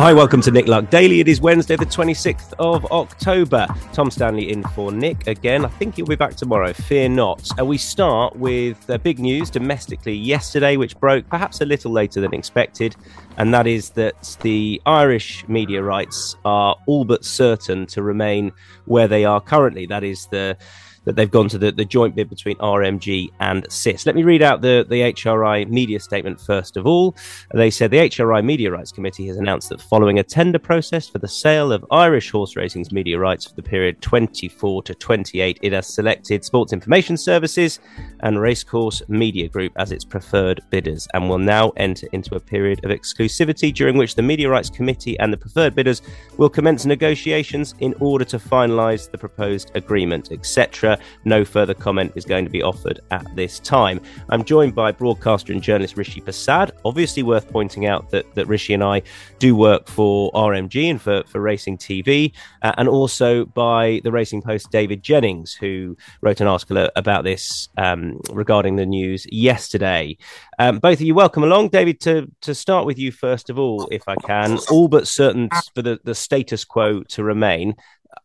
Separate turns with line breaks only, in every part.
Hi, welcome to Nick Luck Daily. It is Wednesday, the 26th of October. Tom Stanley in for Nick again. I think he'll be back tomorrow, fear not. And we start with uh, big news domestically yesterday, which broke perhaps a little later than expected. And that is that the Irish media rights are all but certain to remain where they are currently. That is the that they've gone to the, the joint bid between RMG and SIS. Let me read out the, the HRI media statement first of all. They said the HRI Media Rights Committee has announced that following a tender process for the sale of Irish horse racing's media rights for the period 24 to 28, it has selected Sports Information Services and Racecourse Media Group as its preferred bidders and will now enter into a period of exclusivity during which the Media Rights Committee and the preferred bidders will commence negotiations in order to finalise the proposed agreement, etc no further comment is going to be offered at this time. I'm joined by broadcaster and journalist Rishi Persad. Obviously, worth pointing out that, that Rishi and I do work for RMG and for, for Racing TV, uh, and also by the Racing Post David Jennings, who wrote an article about this um, regarding the news yesterday. Um, both of you, welcome along. David, to, to start with you first of all, if I can, all but certain for the, the status quo to remain.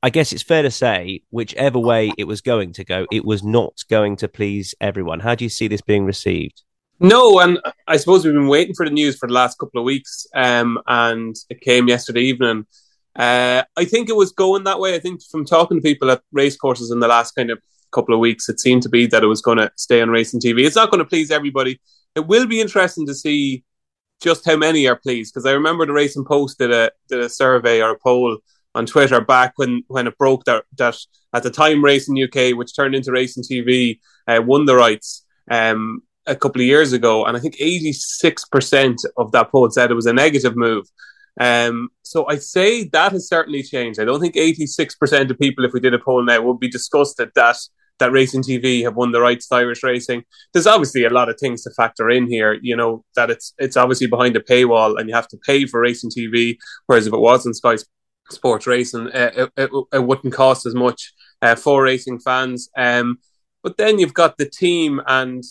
I guess it's fair to say, whichever way it was going to go, it was not going to please everyone. How do you see this being received?
No, and I suppose we've been waiting for the news for the last couple of weeks, um, and it came yesterday evening. Uh, I think it was going that way. I think from talking to people at racecourses in the last kind of couple of weeks, it seemed to be that it was going to stay on racing TV. It's not going to please everybody. It will be interesting to see just how many are pleased because I remember the Racing Post did a did a survey or a poll on Twitter back when, when it broke that, that at the time Racing UK, which turned into Racing TV, uh, won the rights um, a couple of years ago. And I think 86% of that poll said it was a negative move. Um, so I'd say that has certainly changed. I don't think 86% of people, if we did a poll now, would be disgusted that that Racing TV have won the rights to Irish racing. There's obviously a lot of things to factor in here. You know that it's it's obviously behind a paywall, and you have to pay for Racing TV. Whereas if it wasn't Sky sports racing, uh, it, it, it, wouldn't cost as much uh, for racing fans. Um, but then you've got the team, and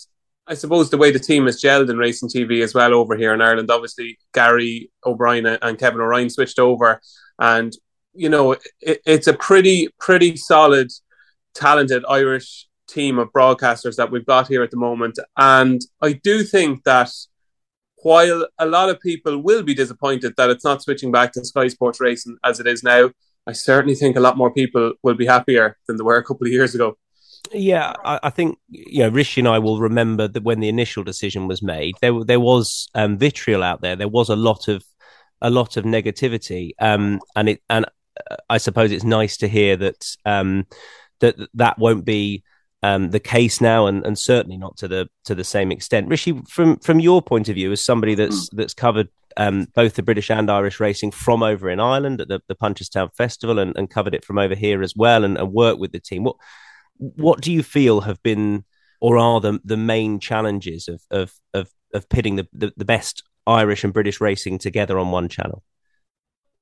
I suppose the way the team has gelled in racing TV as well over here in Ireland. Obviously, Gary O'Brien and Kevin O'Ryan switched over, and you know it, it's a pretty pretty solid, talented Irish team of broadcasters that we've got here at the moment. And I do think that while a lot of people will be disappointed that it's not switching back to Sky Sports Racing as it is now, I certainly think a lot more people will be happier than they were a couple of years ago.
Yeah, I, I think you know Rishi and I will remember that when the initial decision was made, there there was um, vitriol out there. There was a lot of a lot of negativity, um, and it and uh, I suppose it's nice to hear that um, that that won't be um, the case now, and, and certainly not to the to the same extent. Rishi, from from your point of view, as somebody that's mm. that's covered um, both the British and Irish racing from over in Ireland at the, the Punchestown Festival, and, and covered it from over here as well, and, and worked with the team. What what do you feel have been or are the the main challenges of of of, of pitting the, the, the best Irish and British racing together on one channel?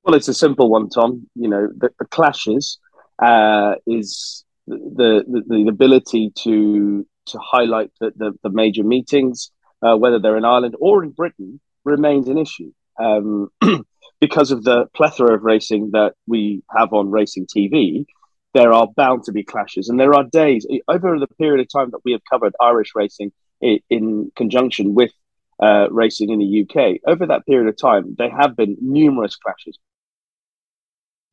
Well, it's a simple one, Tom. You know, the, the clashes uh, is the, the, the ability to to highlight the, the, major meetings, uh, whether they're in Ireland or in Britain, remains an issue um, because of the plethora of racing that we have on racing TV. There are bound to be clashes, and there are days over the period of time that we have covered Irish racing in, in conjunction with uh, racing in the UK. Over that period of time, there have been numerous clashes.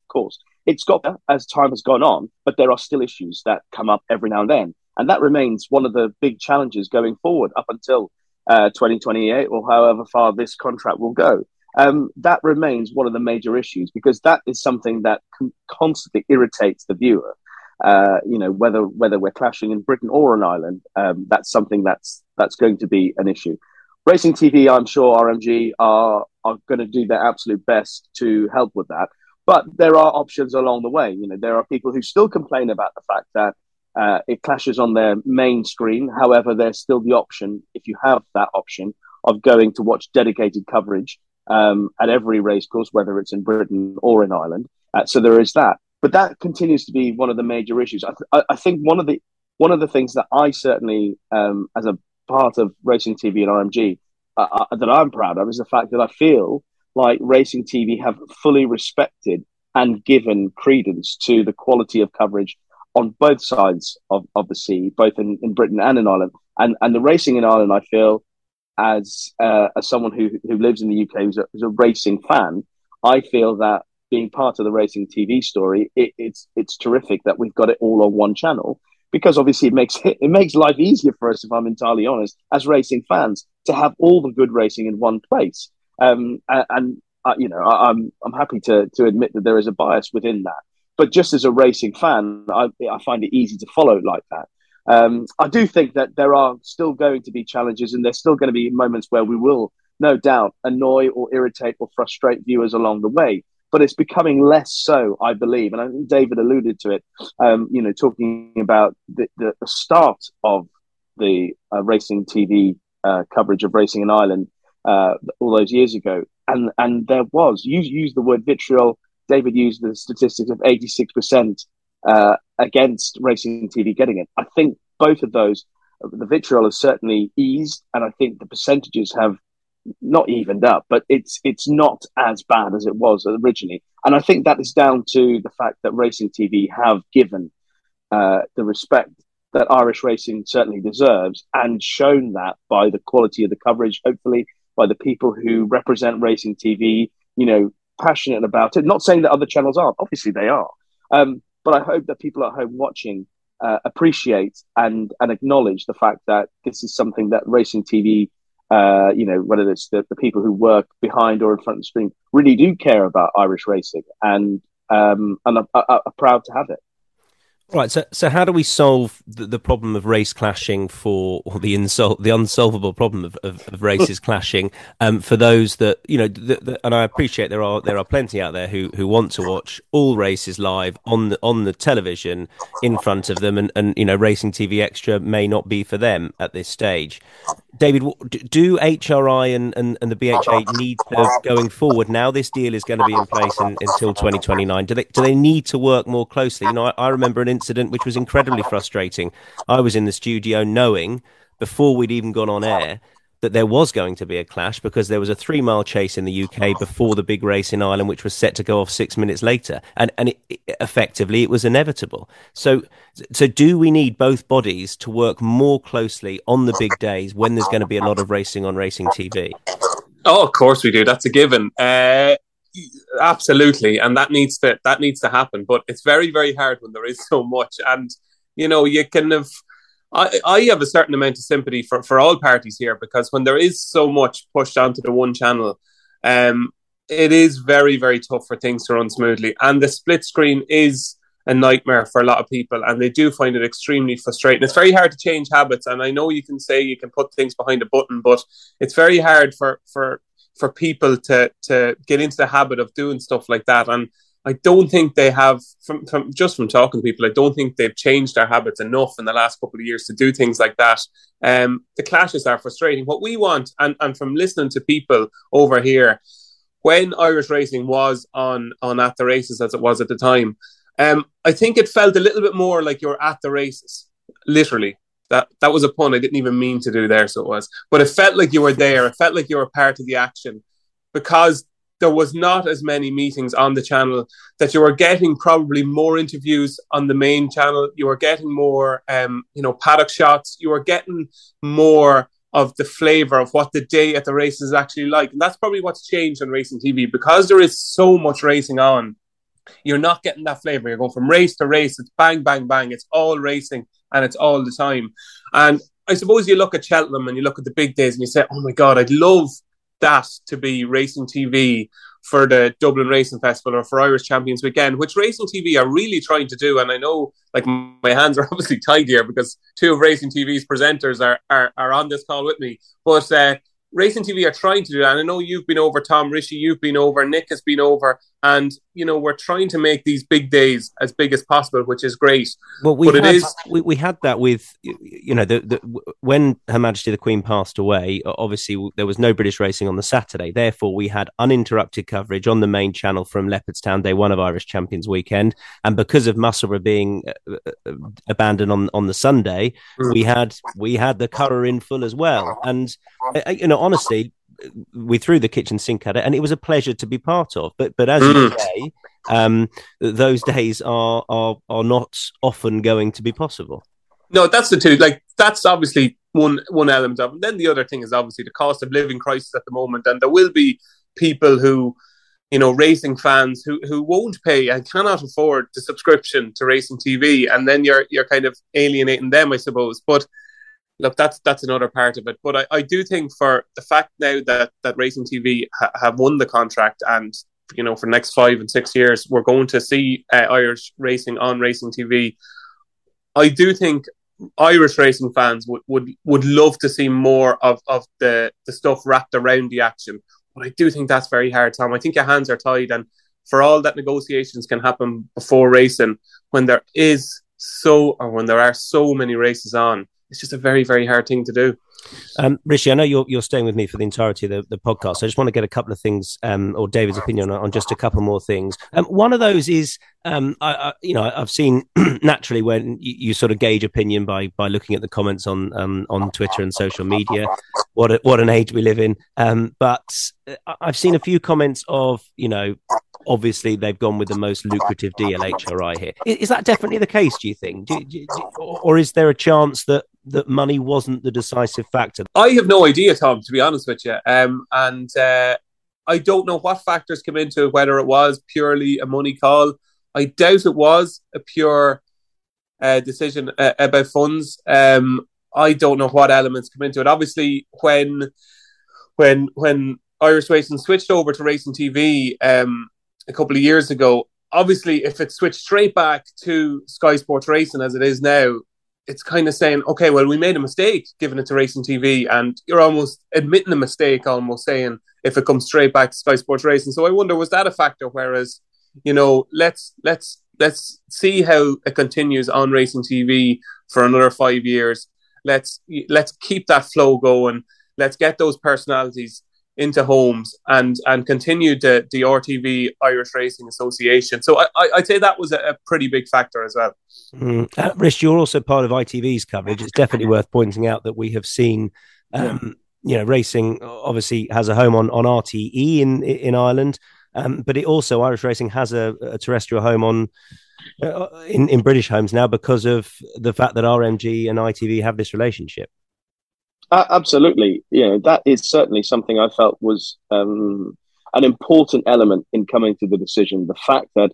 Of course, it's got better as time has gone on, but there are still issues that come up every now and then. And that remains one of the big challenges going forward up until uh, 2028 or however far this contract will go. Um, that remains one of the major issues because that is something that con- constantly irritates the viewer. Uh, you know, whether whether we're clashing in Britain or in Ireland, um, that's something that's that's going to be an issue. Racing TV, I'm sure RMG are are going to do their absolute best to help with that. But there are options along the way. You know, there are people who still complain about the fact that Uh, it clashes on their main screen. However, there's still the option, if you have that option, of going to watch dedicated coverage um, at every racecourse, whether it's in Britain or in Ireland. Uh, so there is that. But that continues to be one of the major issues. I, th- I think one of the one of the things that I certainly, um, as a part of racing TV and RMG, uh, uh, that I'm proud of is the fact that I feel like racing TV have fully respected and given credence to the quality of coverage on both sides of, of the sea, both in, in Britain and in Ireland. And and the racing in Ireland, I feel, as uh, as someone who who lives in the UK, who's a, who's a racing fan, I feel that being part of the racing TV story, it, it's it's terrific that we've got it all on one channel because obviously it makes it, it makes life easier for us, if I'm entirely honest, as racing fans, to have all the good racing in one place. Um, and, uh, you know, I, I'm I'm happy to to admit that there is a bias within that. But just as a racing fan, I, I find it easy to follow like that. Um, I do think that there are still going to be challenges, and there's still going to be moments where we will, no doubt, annoy or irritate or frustrate viewers along the way. But it's becoming less so, I believe, and I think David alluded to it. Um, you know, talking about the, the, the start of the uh, racing TV uh, coverage of racing in Ireland uh, all those years ago, and and there was you used the word vitriol. David used the statistics of eighty six percent uh, against racing TV getting it. I think both of those, the vitriol has certainly eased, and I think the percentages have not evened up, but it's it's not as bad as it was originally. And I think that is down to the fact that racing TV have given uh, the respect that Irish racing certainly deserves, and shown that by the quality of the coverage. Hopefully, by the people who represent racing TV, you know, passionate about it. Not saying that other channels aren't. Obviously, they are. Um, but I hope that people at home watching uh, appreciate and and acknowledge the fact that this is something that racing TV, uh, you know, whether it's the, the people who work behind or in front of the screen, really do care about Irish racing and um, and are, are, are proud to have it.
Right. So, so how do we solve the, the problem of race clashing for, or the insol- the unsolvable problem of, of, of races clashing um, for those that you know? The, the, and I appreciate there are there are plenty out there who, who want to watch all races live on the on the television in front of them, and, and you know, racing TV extra may not be for them at this stage. David, do HRI and, and, and the BHA need to going forward now? This deal is going to be in place in, until 2029. Do they do they need to work more closely? You know, I, I remember an incident which was incredibly frustrating. I was in the studio knowing before we'd even gone on air that there was going to be a clash because there was a three mile chase in the UK before the big race in Ireland, which was set to go off six minutes later. And, and it, it, effectively, it was inevitable. So, so do we need both bodies to work more closely on the big days when there's going to be a lot of racing on racing TV?
Oh, of course we do. That's a given. Uh, absolutely, and that needs to that needs to happen. But it's very very hard when there is so much, and you know you can have. I, I have a certain amount of sympathy for, for all parties here because when there is so much pushed onto the one channel, um, it is very very tough for things to run smoothly, and the split screen is a nightmare for a lot of people, and they do find it extremely frustrating. It's very hard to change habits, and I know you can say you can put things behind a button, but it's very hard for for for people to to get into the habit of doing stuff like that. And I don't think they have from, from just from talking to people, I don't think they've changed their habits enough in the last couple of years to do things like that. Um, the clashes are frustrating. What we want, and, and from listening to people over here, when Irish racing was on on at the races as it was at the time, um, I think it felt a little bit more like you're at the races, literally. That that was a pun I didn't even mean to do there, so it was. But it felt like you were there. It felt like you were part of the action because there was not as many meetings on the channel that you were getting probably more interviews on the main channel you were getting more um, you know paddock shots you were getting more of the flavor of what the day at the race is actually like. And that's probably what's changed on racing tv because there is so much racing on you're not getting that flavor. You're going from race to race it's bang bang bang it's all racing and it's all the time. And I suppose you look at Cheltenham and you look at the big days and you say, oh my God, I'd love that to be racing TV for the Dublin Racing Festival or for Irish Champions Weekend, which Racing TV are really trying to do. And I know, like, my hands are obviously tied here because two of Racing TV's presenters are, are, are on this call with me. But uh, Racing TV are trying to do that. And I know you've been over, Tom Rishi, you've been over, Nick has been over, and you know we're trying to make these big days as big as possible, which is great.
Well, we but had, it is we, we had that with you know the, the when Her Majesty the Queen passed away. Obviously, there was no British racing on the Saturday. Therefore, we had uninterrupted coverage on the main channel from Leopardstown Day One of Irish Champions Weekend, and because of Musselburgh being uh, uh, abandoned on on the Sunday, mm. we had we had the Curragh in full as well, and uh, you know honestly, we threw the kitchen sink at it, and it was a pleasure to be part of. But but as mm. you say, um, those days are are are not often going to be possible.
No, that's the two. Like that's obviously one one element of it. Then the other thing is obviously the cost of living crisis at the moment, and there will be people who, you know, racing fans who who won't pay and cannot afford the subscription to racing TV, and then you're you're kind of alienating them, I suppose. But look, that's that's another part of it. But I, I do think for the fact now that that Racing TV ha- have won the contract and you know for the next five and six years we're going to see uh, Irish racing on Racing TV. I do think Irish racing fans would, would would love to see more of, of the, the stuff wrapped around the action. But I do think that's very hard, Tom. I think your hands are tied, and for all that negotiations can happen before racing, when there is so or when there are so many races on, it's just a very very hard thing to do.
Um, Rishi, I know you're you're staying with me for the entirety of the, the podcast. I just want to get a couple of things, um, or David's opinion on, on, just a couple more things. Um, one of those is, um, I, I, you know, I've seen naturally when you, you, sort of gauge opinion by by looking at the comments on um, on Twitter and social media. What a, what an age we live in. Um, but uh, I've seen a few comments of, you know, obviously they've gone with the most lucrative deal HRI here. Is, is that definitely the case? Do you think, do, do, or is there a chance that that money wasn't the decisive factor?
I have no idea, Tom. To be honest with you, um, and uh, I don't know what factors come into it. Whether it was purely a money call, I doubt it was a pure uh, decision uh, about funds. Um, I don't know what elements come into it. Obviously, when when when Irish Racing switched over to Racing TV um, a couple of years ago, obviously, if it switched straight back to Sky Sports Racing as it is now, it's kind of saying, okay, well, we made a mistake giving it to Racing TV, and you're almost admitting a mistake, almost saying if it comes straight back to Sky Sports Racing. So I wonder, was that a factor? Whereas, you know, let's let's let's see how it continues on Racing TV for another five years. Let's let's keep that flow going. Let's get those personalities into homes and and continue the the RTV Irish Racing Association. So I, I would say that was a, a, pretty big factor as well.
Mm. Uh, Rish, you're also part of ITV's coverage. It's definitely worth pointing out that we have seen. Um, you know, racing obviously has a home on, on RTE in in Ireland, um, but it also Irish racing has a, a terrestrial home on uh, in in British homes now because of the fact that RMG and ITV have this relationship.
Uh, absolutely, yeah, that is certainly something I felt was um, an important element in coming to the decision. The fact that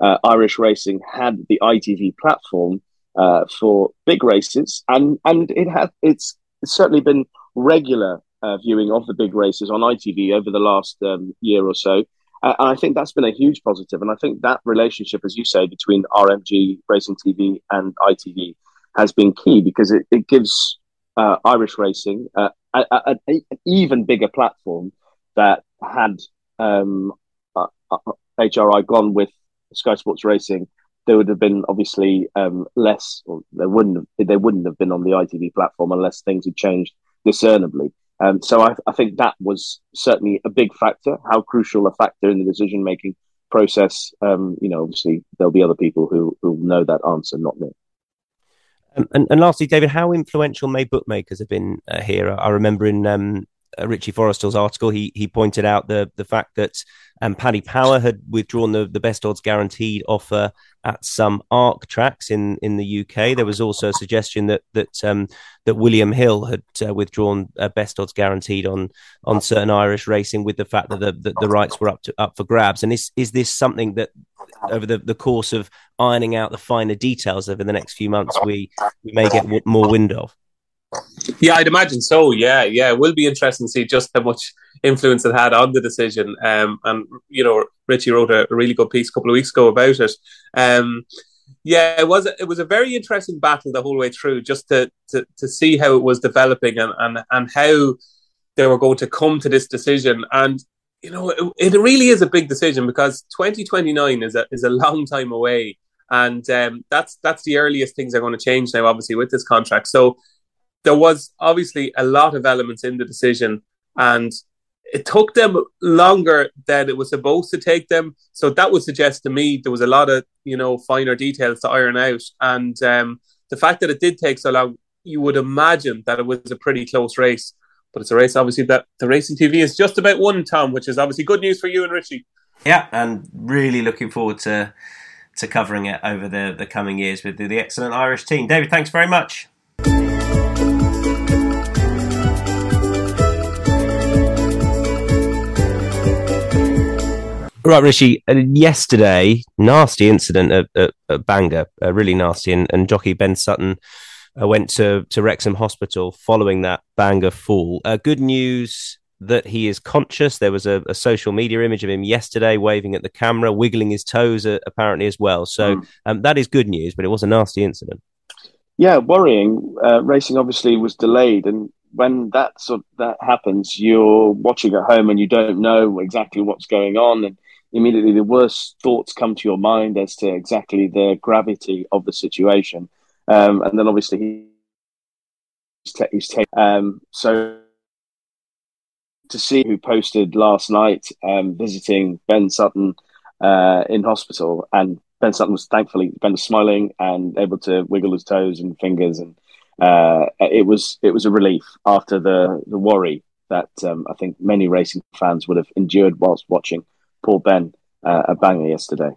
uh, Irish Racing had the ITV platform uh, for big races, and and it had it's certainly been regular uh, viewing of the big races on ITV over the last um, year or so. Uh, and I think that's been a huge positive. And I think that relationship, as you say, between RMG, Racing TV, and ITV has been key because it, it gives uh, Irish racing, uh, a, a, an even bigger platform that had um, uh, HRI uh, gone with Sky Sports Racing, there would have been obviously um, less, or they wouldn't have, they wouldn't have been on the ITV platform unless things had changed discernibly. Um, so I, I, think that was certainly a big factor. How crucial a factor in the decision making process. Um, you know, obviously there'll be other people who who know that answer, not me.
Um, and, and lastly, David, how influential may bookmakers have been uh, here? I remember in um, uh, Richie Forristal's article, he he pointed out the the fact that um, Paddy Power had withdrawn the, the best odds guaranteed offer at some ARC tracks in, in the UK. There was also a suggestion that that um, that William Hill had uh, withdrawn uh, best odds guaranteed on on certain Irish racing, with the fact that the, the, the rights were up to up for grabs. And is is this something that over the, the course of ironing out the finer details over the next few months, we we may get more wind of?
Yeah, I'd imagine so. Yeah, yeah, it will be interesting to see just how much influence it had on the decision. Um, and you know, Richie wrote a, really good piece a couple of weeks ago about it. Um, yeah, it was it was a very interesting battle the whole way through, just to to, to see how it was developing and and and how they were going to come to this decision. And you know, it, it really is a big decision because 2029 is a is a long time away, and um, that's that's the earliest things are going to change now. Obviously, with this contract, so there was obviously a lot of elements in the decision, and it took them longer than it was supposed to take them. So that would suggest to me there was a lot of you know finer details to iron out, and um, the fact that it did take so long, you would imagine that it was a pretty close race. But it's a race, obviously, that the racing TV is just about one, Tom, which is obviously good news for you and Rishi.
Yeah, and really looking forward to to covering it over the, the coming years with the, the excellent Irish team. David, thanks very much. Right, Rishi. Uh, yesterday, nasty incident at, at, at Bangor, uh, really nasty, and, and jockey Ben Sutton uh, went to, to Wrexham Hospital following that Bangor fall. Uh, good news that he is conscious. There was a, a, social media image of him yesterday waving at the camera, wiggling his toes uh, apparently as well. So mm. um, that is good news, but it was a nasty incident.
Yeah, worrying. Uh, racing obviously was delayed, and when that sort of, that happens, you're watching at home and you don't know exactly what's going on, and immediately the worst thoughts come to your mind as to exactly the gravity of the situation. Um, and then obviously he's, t- he's taken. Um, so to see who posted last night um, visiting Ben Sutton uh, in hospital, and Ben Sutton was thankfully Ben was smiling and able to wiggle his toes and fingers, and uh, it was it was a relief after the the worry that um, I think many racing fans would have endured whilst watching poor Ben uh, at Bangor yesterday.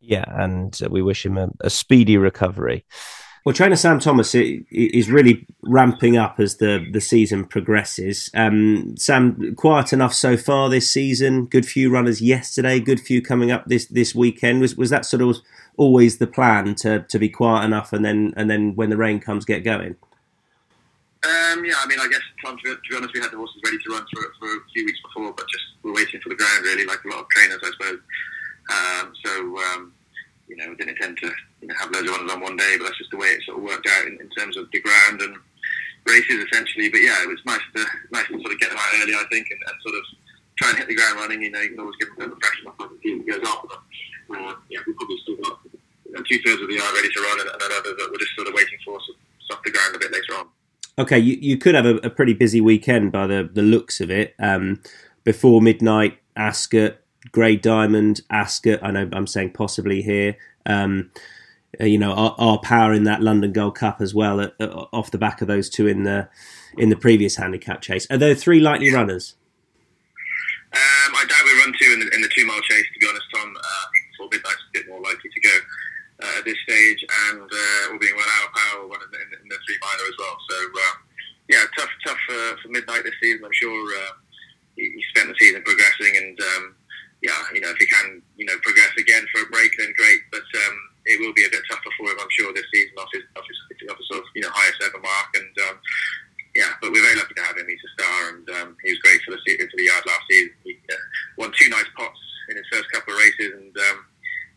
Yeah, and we wish him a, a speedy recovery. Well, trainer Sam Thomas is really ramping up as the, the season progresses. Um, Sam, quiet enough so far this season. Good few runners yesterday. Good few coming up this, this weekend. Was was that sort of always the plan to, to be quiet enough and then and then when the rain comes, get going?
Um, yeah, I mean, I guess Tom, to, be honest, we had the horses ready to run for, for a few weeks before, but just we're waiting for the ground really, like a lot of trainers, I suppose. Um, so um, you know, we didn't intend to you know, have loads of runners on one day, but that's just the way it sort of worked out in, in terms of the ground and races essentially. But yeah, it was nice to nice to sort of get them out early, I think, and, and sort of try and hit the ground running. You know, you can always bit of a pressure off as the season goes on. But uh, yeah, we probably still got you know, two thirds of the yard ready to run, and, and another that we're just sort of waiting for to stop the ground a bit later on.
Okay, you, you could have a, a pretty busy weekend by the, the looks of it. Um, before midnight, Ascot, Grey Diamond, Ascot. I know I'm saying possibly here. Um, uh, you know, our, our, power in that London Gold Cup as well, uh, uh, off the back of those two in the in the previous handicap chase. Are there three likely runners?
Um, I doubt we run two in the, in the two mile chase. To be honest, Tom, uh, a bit more likely to go uh, at this stage, and uh, all being well, our power in, in, in, the three miler as well. So uh, yeah, tough, tough for midnight this season. I'm sure he, he, spent the season progressing and. Um, yeah, you know, if he can, you know, progress again for a break, then great. But um, it will be a bit tougher for him, I'm sure, this season off his, off his, off his sort of, you know, highest ever mark. And um, yeah, but we're very lucky to have him. He's a star, and um, he was great for the for the yard last season. He uh, won two nice pots in his first couple of races, and um,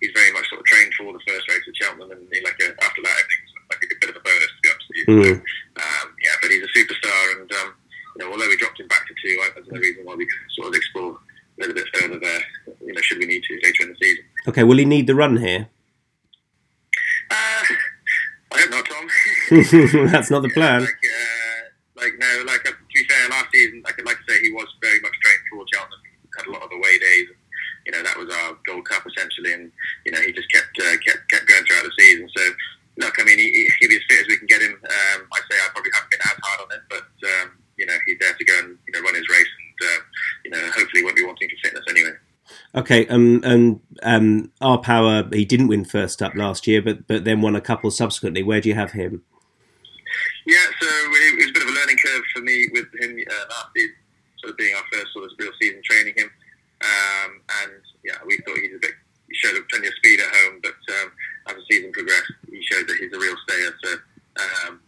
he's very much sort of trained for the first race at Cheltenham. And he, like a, uh, after that, everything's like a bit of a bonus to be honest with you. Mm. So, um, yeah, but he's a superstar, and um, you know, although we dropped him back to two, I, there's no reason why we sort of explore a little bit further there, you know, should we need to later in the season.
Okay, will he need the run here?
Uh, I hope not, Tom.
That's not the plan.
Like, uh, like, no, like uh, to be fair, last season, I could like to say he was very much trained for Cheltenham. Had a lot of away days. And, you know, that was our Gold Cup essentially, and you know, he just kept uh, kept kept going throughout the season. So, look, I mean, he, he'll be as fit as we can get him. Um, I say I probably haven't been as hard on him, but um, you know, he's there to go and you know run his race uh, you know, hopefully won't be wanting to fitness anyway.
Okay, um, and um, our power, he didn't win first up last year, but but then won a couple subsequently. Where do you have him?
Yeah, so it, was a bit of a learning curve for me with him uh, last sort of being our first sort of real season training him. Um, and yeah, we thought he's a bit, he showed plenty of speed at home, but um, as the season progressed, he showed that he's a real stayer. So um,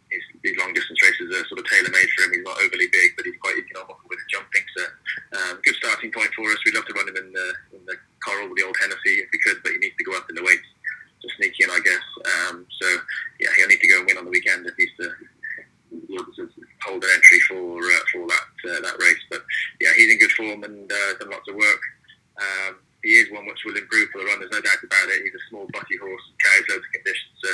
these long distance races are sort of tailor made for him. He's not overly big, but he's quite economical with his jumping. So um, good starting point for us. We'd love to run him in the Coral with the old Hennessy if he could, but he needs to go up in the weights to sneak in, I guess. Um, so yeah, he'll need to go and win on the weekend if he's to hold an entry for uh, for that uh, that race. But yeah, he's in good form and uh, done lots of work. Um, he is one which will improve for the run. There's no doubt about it. He's a small, butty horse, carries loads of conditions, so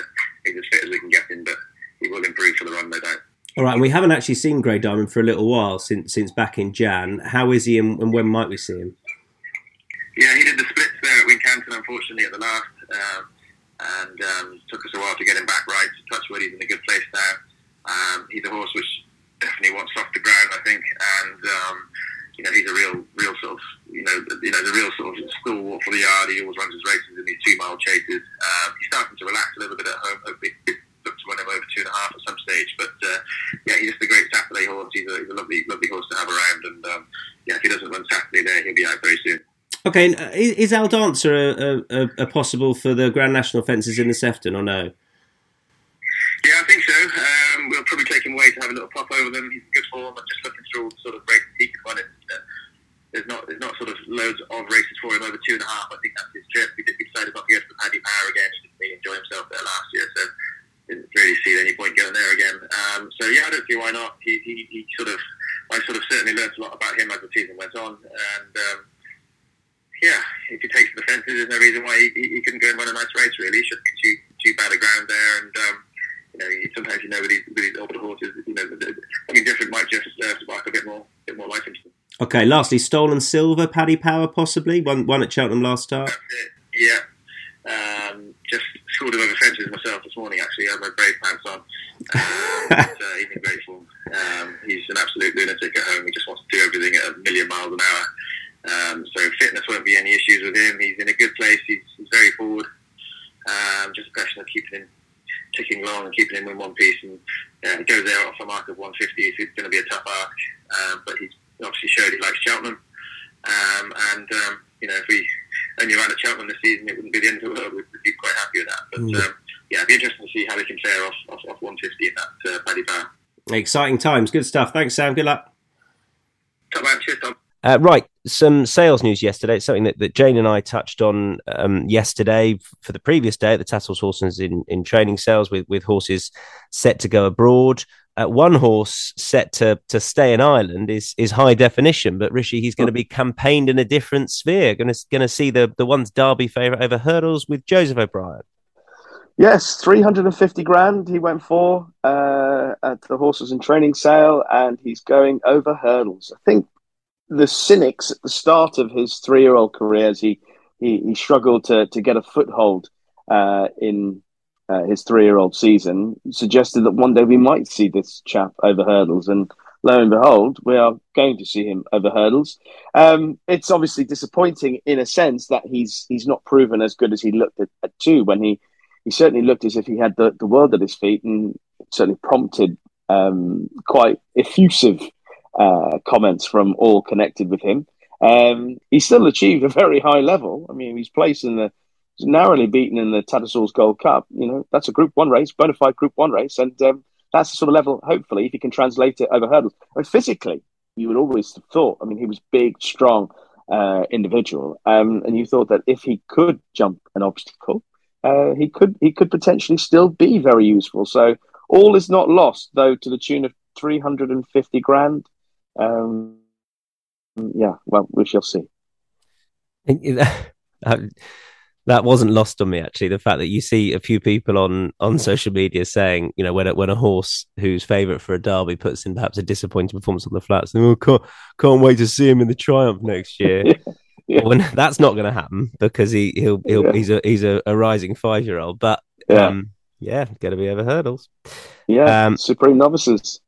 he's as fit as we can get him. But he will improve for the run, no doubt.
All right, and we haven't actually seen Grey Diamond for a little while since since back in Jan. How is he, and, and when might we see him?
Yeah, he unfortunately, at the last, um, and um, took us a while to get him back right. Touchwood, he's in a good place now. Um, he's a horse which definitely wants softer ground, I think, and um, you know he's a real, real sort of, you know, you know, the real sort of stalwart for the yard. He always runs his races in these two mile chases. Um, he's starting to relax a little bit at home. Hopefully, look to run him over two and a half at some stage. But uh, yeah, he's just a great Saturday horse. He's a, he's a lovely, lovely horse to have around. And um, yeah, if he doesn't run Saturday there, he'll be out very soon.
Okay, uh, is Al Dancer a, a, a, possible for the Grand National fences in the Sefton or no?
Yeah, I think so. Um, we'll probably take him away to have a little pop over them. He's in good form. I'm just looking through all the sort of races he can run it. Uh, there's not there's not sort of loads of races for him over two and a half. I think that's his trip. He, he decided not to go for Paddy Power again. He didn't really enjoy himself there last year, so didn't really see any point going there again. Um, so yeah, I don't see why not. He, he, he sort of I sort of certainly learned a lot about him as the season went on, and um, yeah, if he takes the fences, there's no reason why he, he, couldn't go and run a nice race. Really, he shouldn't be too too bad a ground there, and. Um, you know, sometimes you know with these, with these older horses, you know, something different might just uh, spark a bit more, bit more life into them.
Okay, lastly, Stolen Silver, Paddy Power, possibly one one at Cheltenham last start.
Yeah, um, just him over fences myself this morning. Actually, I had my brave pants on. Um, uh, he's. Um, he's an absolute lunatic at home. He just wants to do everything at a million miles an hour. Um, so fitness won't be any issues with him. He's in a good place. He's, he's very forward. Um, just a question of keeping him ticking along and keeping him in one piece. And uh, goes there off a mark of 150. It's going to be tough arc, um, but he's obviously showed he likes Cheltenham. Um, and um, you know, if we only ran at Cheltenham this season, it wouldn't be the end of the world. We'd, be quite happy with that. But mm. um, yeah, it'd be interesting to see how they can fare off, off, off 150 in that uh, Paddy Power.
Exciting times. Good stuff. Thanks, Sam. Good luck.
Top man. Cheers, Tom.
Uh, right, some sales news yesterday. It's something that, that Jane and I touched on um, yesterday for the previous day at the Tattersalls Horses in, in training sales with, with horses set to go abroad. Uh, one horse set to, to stay in Ireland is is high definition, but Rishi he's going to be campaigned in a different sphere. Going to going to see the the one's Derby favourite over hurdles with Joseph O'Brien.
Yes, three hundred and fifty grand he went for uh, at the horses and training sale, and he's going over hurdles. I think the cynics at the start of his three-year-old career, as he he, he struggled to to get a foothold uh, in uh, his three-year-old season, suggested that one day we might see this chap over hurdles, and lo and behold, we are going to see him over hurdles. Um, it's obviously disappointing in a sense that he's he's not proven as good as he looked at, at two when he he certainly looked as if he had the, the world at his feet and certainly prompted um, quite effusive uh, comments from all connected with him. Um, he still achieved a very high level. I mean, he's placed in the narrowly beaten in the Tattersalls Gold Cup. You know, that's a Group One race, bona fide Group One race, and um, that's the sort of level. Hopefully, if he can translate it over hurdles. I mean, physically, you would always have thought. I mean, he was big, strong uh, individual, um, and you thought that if he could jump an obstacle, uh, he could he could potentially still be very useful. So all is not lost, though, to the tune of three hundred and fifty grand. Um, yeah, well, we shall see.
that wasn't lost on me actually. The fact that you see a few people on on social media saying, you know, when a, when a horse who's favourite for a derby puts in perhaps a disappointing performance on the flats, oh, can't can't wait to see him in the Triumph next year. yeah. Well, that's not going to happen because he he'll, he'll yeah. he's a he's a, a rising five year old. But yeah, um, yeah, going to be over hurdles.
Yeah, um, supreme novices.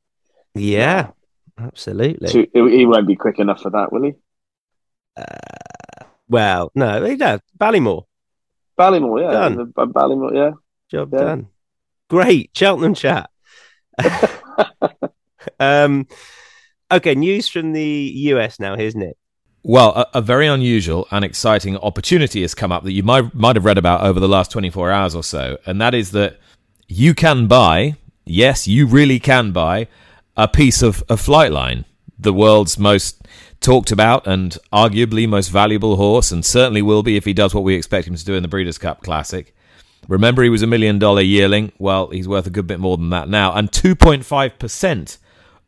Yeah, absolutely.
So he won't be quick enough for that, will he?
Uh, well, no, yeah, Ballymore.
Ballymore, yeah. Done. Ballymore, yeah.
Job yeah. done. Great. Cheltenham chat. um, okay, news from the US now. Here's Nick.
Well, a, a, very unusual and exciting opportunity has come up that you might might have read about over the last 24 hours or so, and that is that you can buy, yes, you really can buy a piece of a Flightline, the world's most talked about and arguably most valuable horse, and certainly will be if he does what we expect him to do in the Breeders' Cup Classic. Remember, he was a million dollar yearling. Well, he's worth a good bit more than that now. And 2.5%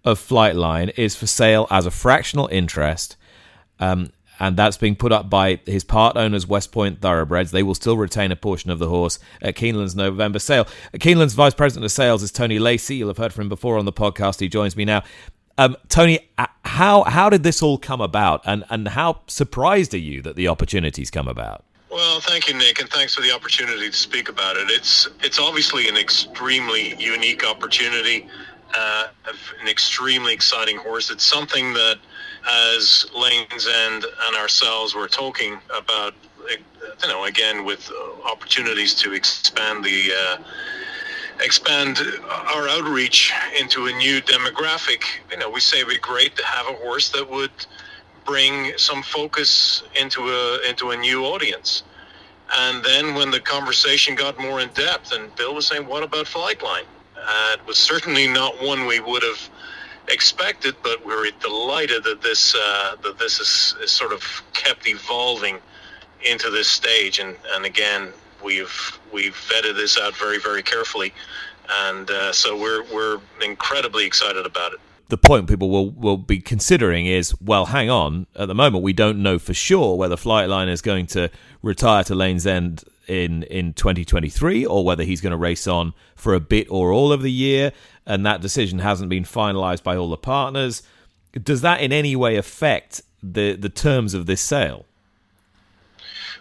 of Flightline is for sale as a fractional interest. Um, and that's being put up by his part owners, West Point Thoroughbreds. They will still retain a portion of the horse at Keeneland's November sale. Keeneland's vice president of sales is Tony Lacey. You'll have heard from him before on the podcast. He joins me now. Um, Tony, uh, how how did this all come about, and and how surprised are you that the opportunities come about?
Well, thank you, Nick, and thanks for the opportunity to speak about it. It's it's obviously an extremely unique opportunity, uh, an extremely exciting horse. It's something that, as Lanes End and ourselves were talking about, you know, again with opportunities to expand the. Uh, expand our outreach into a new demographic. You know, we say it'd be great to have a horse that would bring some focus into a into a new audience. And then when the conversation got more in depth, and Bill was saying, "What about Flightline?" Uh, it was certainly not one we would have expected, but we are delighted that this uh, that this is, is, sort of kept evolving into this stage. And and again, we've we've vetted this out very very carefully, and uh, so we're we're incredibly excited about it
the point people will, will be considering is well, hang on. At the moment, we don't know for sure whether Flightline is going to retire to Lane's End in, in 2023 or whether he's going to race on for a bit or all of the year. And that decision hasn't been finalized by all the partners. Does that in any way affect the, the terms of this sale?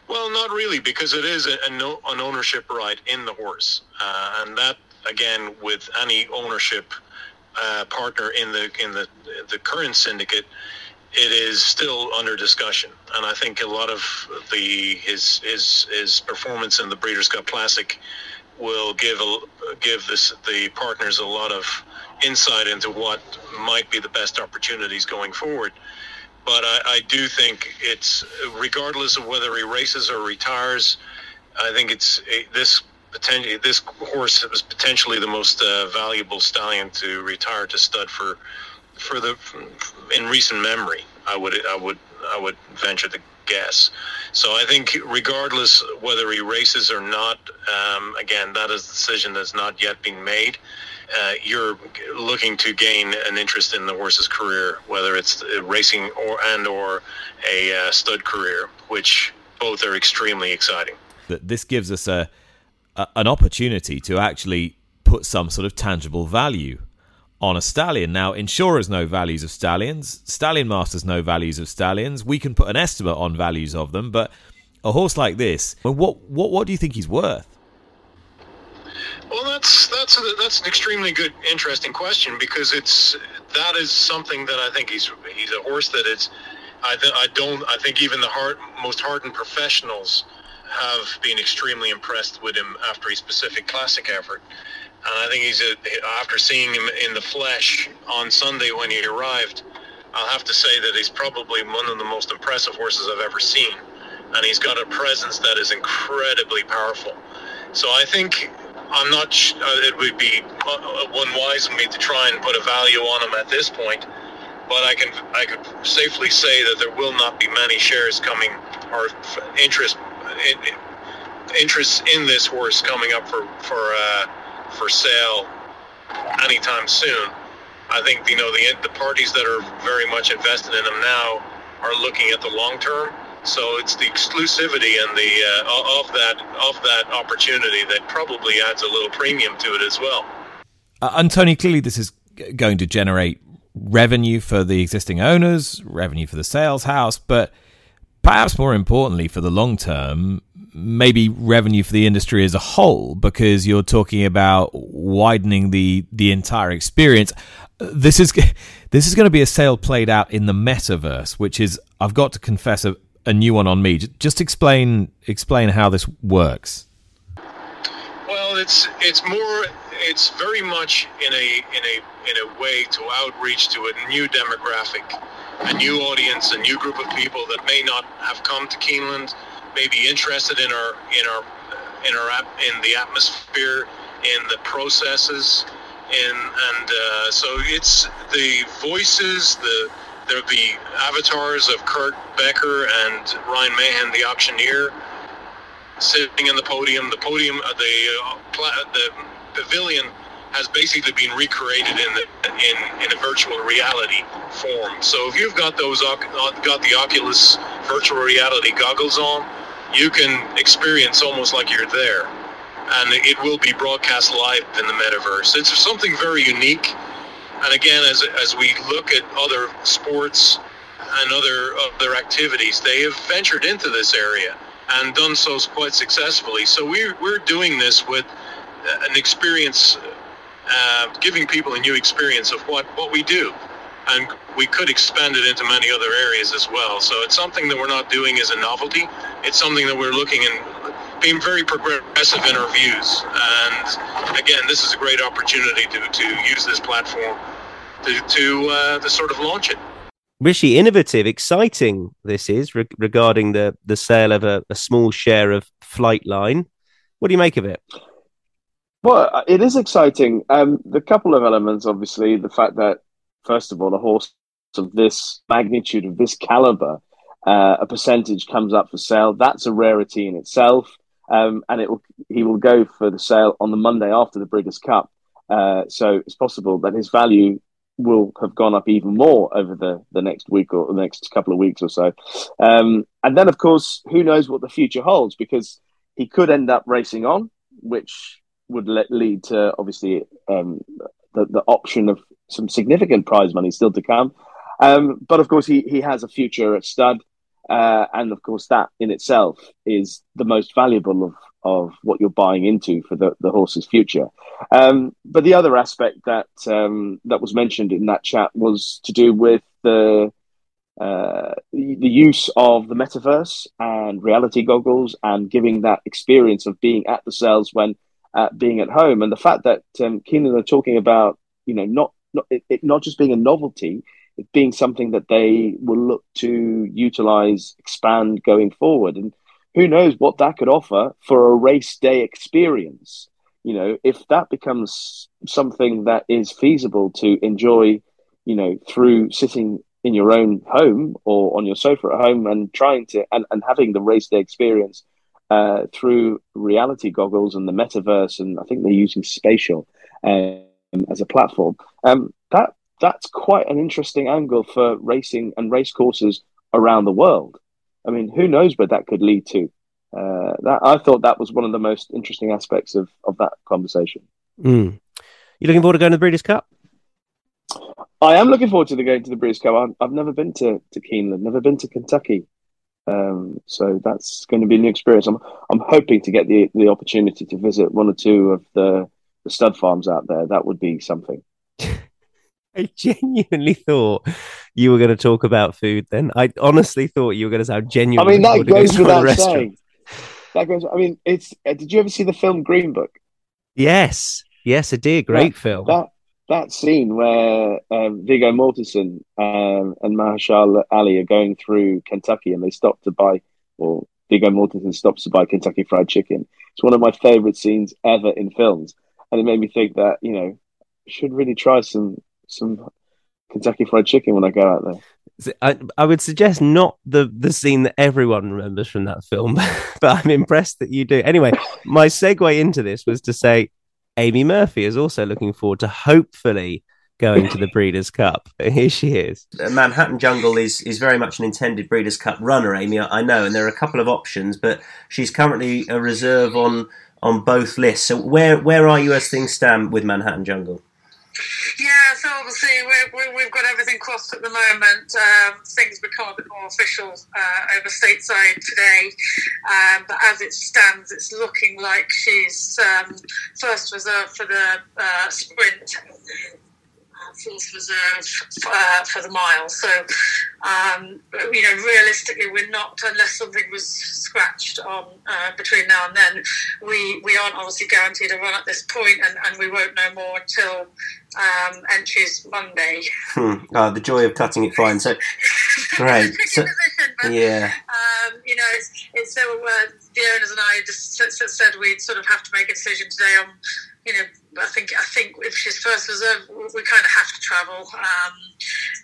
Well, not really, because it is a, a no, an ownership right in the horse. Uh, and that, again, with any ownership uh, partner in the in the the current syndicate, it is still under discussion. And I think a lot of the his his his performance in the Breeders' Cup Classic will give a, give this the partners a lot of insight into what might be the best opportunities going forward. But I, I do think it's regardless of whether he races or retires. I think it's this potentially this horse was potentially the most uh, valuable stallion to retire to stud for for the in recent memory. I would I would I would venture to guess. So I think regardless whether he races or not, um, again that is a decision that's not yet been made. Uh, you're looking to gain an interest in the horse's career, whether it's racing or and or a uh, stud career, which both are extremely exciting.
That this gives us a a, an opportunity to actually put some sort of tangible value on a stallion. Now, insurers know values of stallions, stallion masters know values of stallions. We can put an estimate on values of them, but a horse like this, what what what do you think he's worth?
Well, that's that's a, that's an extremely good, interesting question because it's that is something that I think he's he's a horse that it's I th- I don't I think even the hard, most hardened professionals have been extremely impressed with him after his Pacific Classic effort. And I think he's a, after seeing him in the flesh on Sunday when he arrived, I'll have to say that he's probably one of the most impressive horses I've ever seen. And he's got a presence that is incredibly powerful. So I think I'm not. Uh, it would be unwise uh, of me to try and put a value on them at this point. But I can I could safely say that there will not be many shares coming or interest interest in this horse coming up for for uh, for sale anytime soon. I think you know the the parties that are very much invested in them now are looking at the long term. So it's the exclusivity and the uh, of that of that opportunity that probably adds a little premium to it as well.
Uh, and Tony, clearly this is going to generate revenue for the existing owners, revenue for the sales house, but perhaps more importantly for the long term, maybe revenue for the industry as a whole, because you're talking about widening the the entire experience. This is this is going to be a sale played out in the metaverse, which is I've got to confess a, a new one on me. Just explain explain how this works.
Well, it's it's more it's very much in a in a in a way to outreach to a new demographic a new audience, a new group of people that may not have come to Keeneland, may be interested in our in our in our in the atmosphere, in the processes, in and uh, so it's the voices, the there'll be avatars of Kurt Becker and Ryan Mahan, the auctioneer, sitting in the podium. The podium, uh, the uh, the pavilion has basically been recreated in the, in in a virtual reality form. So if you've got those got the Oculus virtual reality goggles on, you can experience almost like you're there, and it will be broadcast live in the metaverse. It's something very unique. And again, as as we look at other sports and other other activities, they have ventured into this area and done so quite successfully. So we're we're doing this with an experience, uh, giving people a new experience of what what we do, and we could expand it into many other areas as well. So it's something that we're not doing as a novelty. It's something that we're looking and being very progressive in our views. And again, this is a great opportunity to to use this platform to to uh, to sort of launch it.
Rishi, innovative, exciting this is re- regarding the, the sale of a, a, small share of Flightline. What do you make of it?
Well, uh, it is exciting. Um, the couple of elements, obviously, the fact that, first of all, a horse of this magnitude, of this caliber, uh, a percentage comes up for sale. That's a rarity in itself. Um, and it will, he will go for the sale on the Monday after the Breeders' Cup. Uh, so it's possible that his value will have gone up even more over the, the next week or the next couple of weeks or so. Um, and then, of course, who knows what the future holds because he could end up racing on, which would let, lead to obviously um, the, the option of some significant prize money still to come. Um, but of course, he, he has a future at stud. Uh, and of course, that in itself is the most valuable of, of what you're buying into for the, the horse's future. Um, but the other aspect that um, that was mentioned in that chat was to do with the uh, the use of the metaverse and reality goggles and giving that experience of being at the cells when uh, being at home, and the fact that um, Keeneland are talking about you know not not it, it not just being a novelty, it being something that they will look to utilize, expand going forward, and who knows what that could offer for a race day experience. You know, if that becomes something that is feasible to enjoy, you know, through sitting in your own home or on your sofa at home and trying to and, and having the race day experience uh, through reality goggles and the metaverse, and I think they're using spatial um, as a platform. Um, that that's quite an interesting angle for racing and race courses around the world. I mean, who knows where that could lead to? Uh, that I thought that was one of the most interesting aspects of, of that conversation.
Mm. You looking forward to going to the Breeders' Cup?
I am looking forward to the going to the Breeders' Cup. I've, I've never been to, to Keeneland, never been to Kentucky, um, so that's going to be a new experience. I'm I'm hoping to get the the opportunity to visit one or two of the the stud farms out there. That would be something.
I genuinely thought you were going to talk about food. Then I honestly thought you were going to sound genuine.
I mean, that goes without saying. That goes. I mean, it's. Uh, did you ever see the film Green Book?
Yes, yes, I did. Great
that,
film.
That that scene where um, Viggo Mortensen um, and Mahershala Ali are going through Kentucky and they stop to buy, or Viggo Mortensen stops to buy Kentucky Fried Chicken. It's one of my favorite scenes ever in films, and it made me think that you know, should really try some some Kentucky Fried Chicken when I go out there.
I, I would suggest not the the scene that everyone remembers from that film, but I'm impressed that you do. Anyway, my segue into this was to say Amy Murphy is also looking forward to hopefully going to the Breeders' Cup. Here she is.
Manhattan Jungle is is very much an intended Breeders' Cup runner, Amy. I know, and there are a couple of options, but she's currently a reserve on on both lists. So where where are you as things stand with Manhattan Jungle?
Yeah, so obviously we have got everything crossed at the moment. Um, things become a bit more official uh, over stateside today, um, but as it stands, it's looking like she's um, first reserved for the uh, sprint fourth reserve uh, for the mile. So, um, you know, realistically, we're not unless something was scratched on uh, between now and then. We we aren't obviously guaranteed a run at this point, and, and we won't know more until um, entries Monday.
Hmm. Oh, the joy of cutting it fine. So great. So,
but, yeah. Um, you know, it's it's so uh, the owners and I just said we'd sort of have to make a decision today on you know, I think I think if she's first reserve, we kind of have to travel um,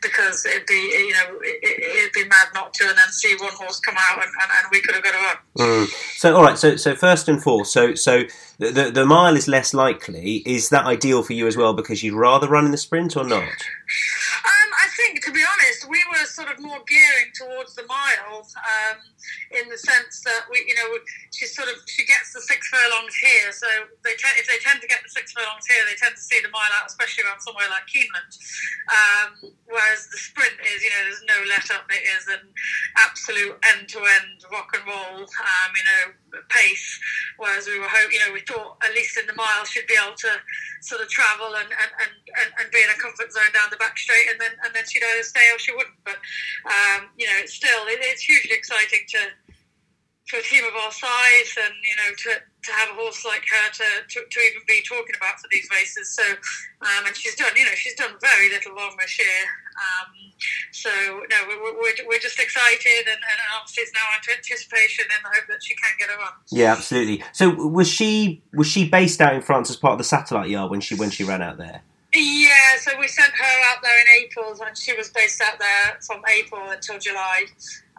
because it'd be you know it, would be mad not to, and then see one horse come out and, and, and we could have got her up.
Mm. So, all right. So, so first and fourth. So, so the, the the mile is less likely. Is that ideal for you as well because you'd rather run in the sprint or not?
Um, I think, to be honest, we were sort of more gearing towards the mile um, in the sense that we, you know, she sort of she gets the six furlongs here, so they tend, if they tend to get the six furlongs here, they tend to see the mile out, especially around somewhere like Keeneland. Um, whereas the sprint is, you know, there's no let up. It is an absolute end to end rock and roll, um, you know, pace. Whereas we were, hope, you know, we thought at least in the mile she'd be able to sort of travel and and, and, and, and be in a comfort zone down the back straight, and then and then she'd either stay or she wouldn't. But um, you know, it's still it, it's hugely exciting to for a team of our size, and you know, to, to have a horse like her to, to, to even be talking about for these races. So, um, and she's done, you know, she's done very little wrong this year. Um, so, no, we're, we're, we're just excited, and, and obviously it's now anticipation in the hope that she can get a run.
Yeah, absolutely. So, was she was she based out in France as part of the satellite yard when she when she ran out there?
Yeah, so we sent her out there in April, and she was based out there from April until July.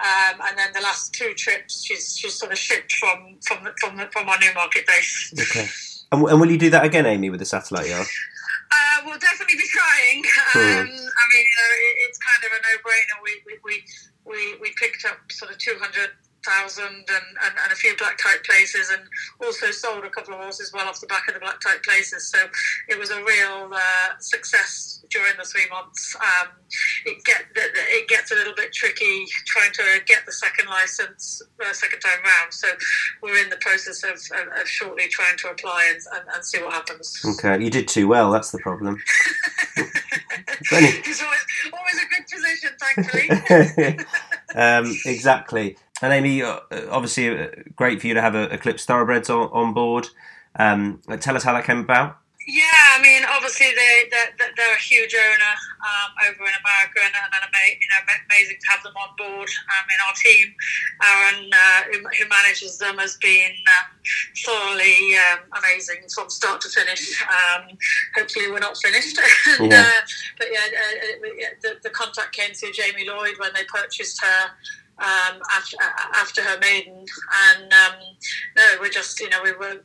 Um, and then the last two trips, she's she's sort of shipped from from from, from our Newmarket base.
Okay. And, and, will you do that again, Amy, with the satellite yard?
Uh, we'll definitely be trying. Hmm. Um, I mean, you know, it, it's kind of a no-brainer. We we, we we we picked up sort of two hundred thousand and, and, and, a few black type places and also sold a couple of horses well off the back of the black type places. So it was a real uh, success during the three months. Um, it get it gets a little bit tricky trying to get the second license uh, second time round. So we're in the process of, of, of shortly trying to apply and, and, and, see what happens.
Okay you did too well that's the problem.
It's always, always a good position thankfully.
Um, exactly and Amy, uh, obviously, uh, great for you to have Eclipse Thoroughbreds on, on board. Um, tell us how that came about.
Yeah, I mean, obviously they they're, they're a huge owner um, over in America, and, and you know, amazing to have them on board. Um, in our team, Aaron, uh, who, who, manages them, has been um, thoroughly um, amazing from start to finish. Um, hopefully, we're not finished, and, yeah. Uh, but yeah, uh, uh, the, the contact came through Jamie Lloyd when they purchased her um, after, after her maiden. And um, no, we're just, you know, we were,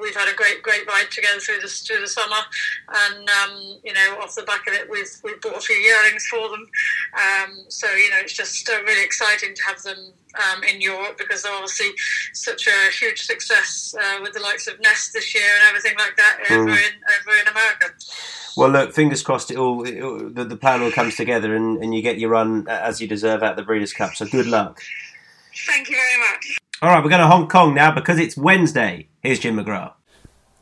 we've had a great, great ride together through the through the summer, and um, you know, off the back of it, we've we bought a few yearlings for them. Um, so you know, it's just uh, really exciting to have them um, in Europe because they're obviously such a huge success uh, with the likes of Nest this year and everything like that over mm. in over in America.
Well, look, fingers crossed. It all, it the, the, plan all comes together, and, and you get your run as you deserve at the Breeders' Cup. So good luck.
Thank you very much.
All right, we're going to Hong Kong now because it's Wednesday. Here's Jim McGrath.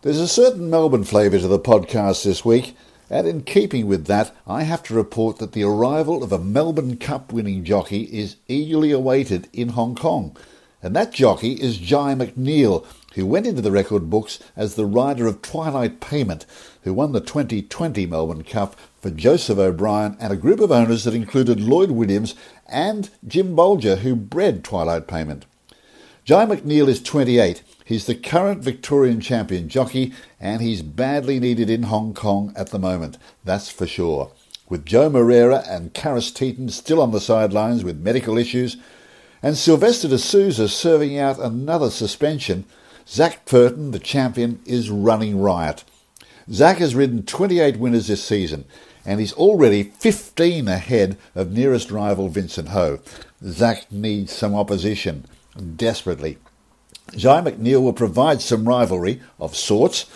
There's a certain Melbourne flavour to the podcast this week, and in keeping with that, I have to report that the arrival of a Melbourne Cup winning jockey is eagerly awaited in Hong Kong. And that jockey is Jye McNeil, who went into the record books as the rider of Twilight Payment, who won the 2020 Melbourne Cup for Joseph O'Brien and a group of owners that included Lloyd Williams and Jim Bolger, who bred Twilight Payment. Jye McNeil is 28. He's the current Victorian champion jockey, and he's badly needed in Hong Kong at the moment, that's for sure. With Joe Moreira and Karis Teetan still on the sidelines with medical issues, and Silvestre de Sousa serving out another suspension, Zac Purton, the champion, is running riot. Zac has ridden 28 winners this season, and he's already 15 ahead of nearest rival Vincent Ho. Zac needs some opposition, desperately. Jye McNeil will provide some rivalry of sorts,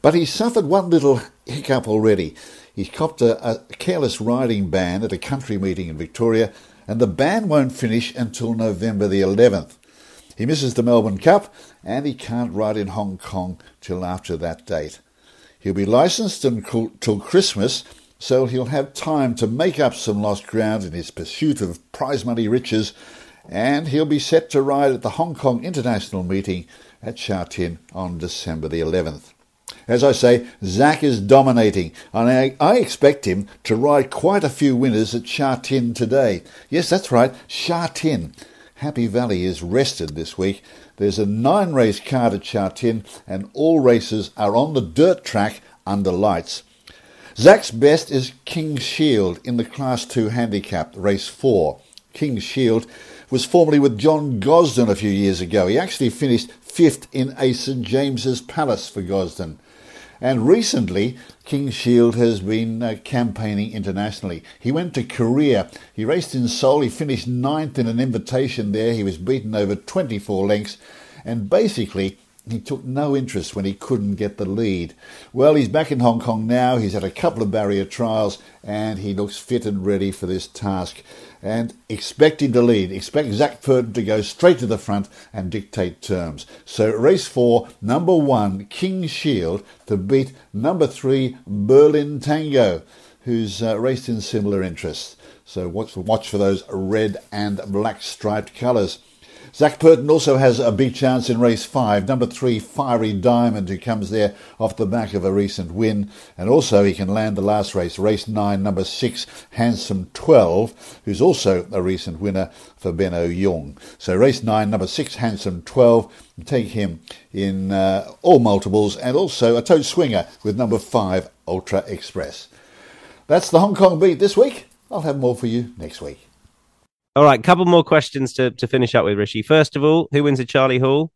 but he's suffered one little hiccup already. He's copped a, a careless riding ban at a country meeting in Victoria, and the ban won't finish until November the 11th. He misses the Melbourne Cup and he can't ride in Hong Kong till after that date. He'll be licensed until Christmas, so he'll have time to make up some lost ground in his pursuit of prize money riches, and he'll be set to ride at the Hong Kong International meeting at Sha Tin on December the 11th. As I say, Zac is dominating, and I, I, expect him to ride quite a few winners at Sha Tin today. Yes, that's right, Sha Tin. Happy Valley is rested this week. There's a nine race card at Tin, and all races are on the dirt track under lights. Zac's best is King's Shield in the Class 2 handicap, race 4. King's Shield was formerly with John Gosden a few years ago. He actually finished fifth in a St James's Palace for Gosden. And recently, King Shield has been uh, campaigning internationally. He went to Korea. He raced in Seoul. He finished ninth in an invitation there. He was beaten over 24 lengths. And basically, he took no interest when he couldn't get the lead. Well, he's back in Hong Kong now. He's had a couple of barrier trials and he looks fit and ready for this task. And expecting to lead. Expect Zac Purton to go straight to the front and dictate terms. So, race four, number one, King Shield, to beat number three, Berlin Tango, who's uh, raced in similar interests. So, watch, watch for those red and black striped colours. Zac Purton also has a big chance in race five. Number three, Fiery Diamond, who comes there off the back of a recent win. And also he can land the last race, race nine, number six, Handsome 12, who's also a recent winner for Benno Yung. So race nine, number six, Handsome 12, take him in uh, all multiples, and also a tote swinger with number five, Ultra Express. That's the Hong Kong beat this week. I'll have more for you next week.
All right, couple more questions to, to finish up with, Rishi. First of all, who wins at Charlie Hall?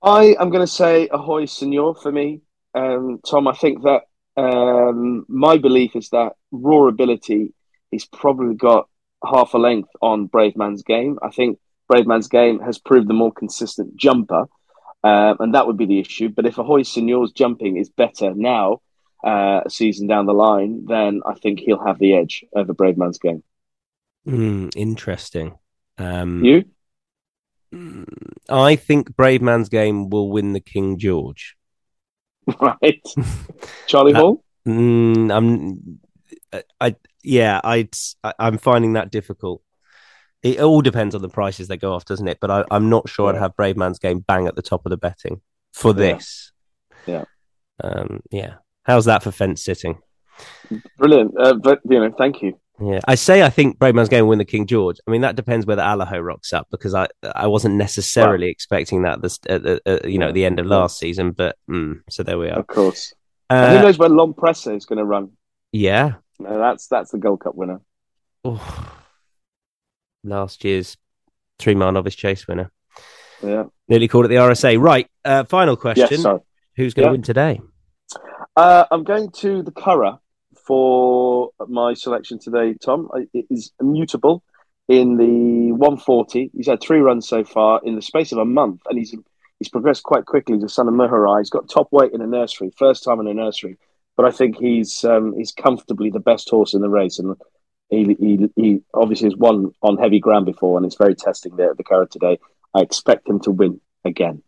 I am going to say Ahoy Senor for me. Um, Tom, I think that um, my belief is that raw ability, he's probably got half a length on Bravemansgame. I think Bravemansgame has proved the more consistent jumper, uh, and that would be the issue. But if Ahoy Senor's jumping is better now, uh, a season down the line, then I think he'll have the edge over Bravemansgame.
Mm, interesting. Um,
You?
I think Bravemansgame will win the King George.
Right. Charlie
Uh,
Hall?
Mm, I'm, I, I yeah, I'd, I, I'm finding that difficult. It all depends on the prices they go off, doesn't it? But I, I'm not sure I'd have Bravemansgame bang at the top of the betting for
Yeah.
this.
Yeah.
Um, yeah. How's that for fence sitting?
Brilliant. Uh, but, you know, thank you.
Yeah, I say I think Bravemansgame will win the King George. I mean, that depends whether Allaho rocks up because I I wasn't necessarily expecting that this at the uh, you know at the end of last season, but mm, so there we are.
Of course. And who
Uh,
knows where L'Homme Presse is going to run?
yeah,
No, that's that's the Gold Cup winner.
Oh. last year's three mile novice chase winner.
Yeah.
Nearly called it the RSA. Right. Uh, final question:
Yes.
Who's going to
Yeah.
win today?
Uh, I'm going to the Curragh for my selection today, Tom. It is immutable in the 140. He's had three runs so far in the space of a month, and he's he's progressed quite quickly to Son of Muhaarar. He's got top weight in a nursery, first time in a nursery. But I think he's um, he's comfortably the best horse in the race, and he, he, he obviously has won on heavy ground before, and it's very testing at the Curragh today. I expect him to win again.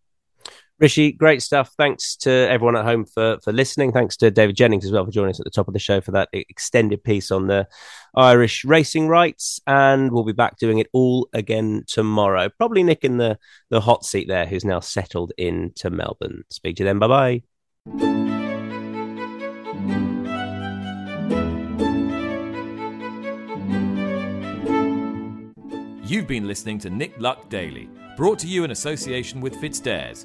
Rishi, great stuff. Thanks to everyone at home for, for listening. Thanks to David Jennings as well for joining us at the top of the show for that extended piece on the Irish racing rights. And we'll be back doing it all again tomorrow. Probably Nick in the, the hot seat there, who's now settled into Melbourne. Speak to you then. Bye bye.
You've been listening to Nick Luck Daily, brought to you in association with FitzDares,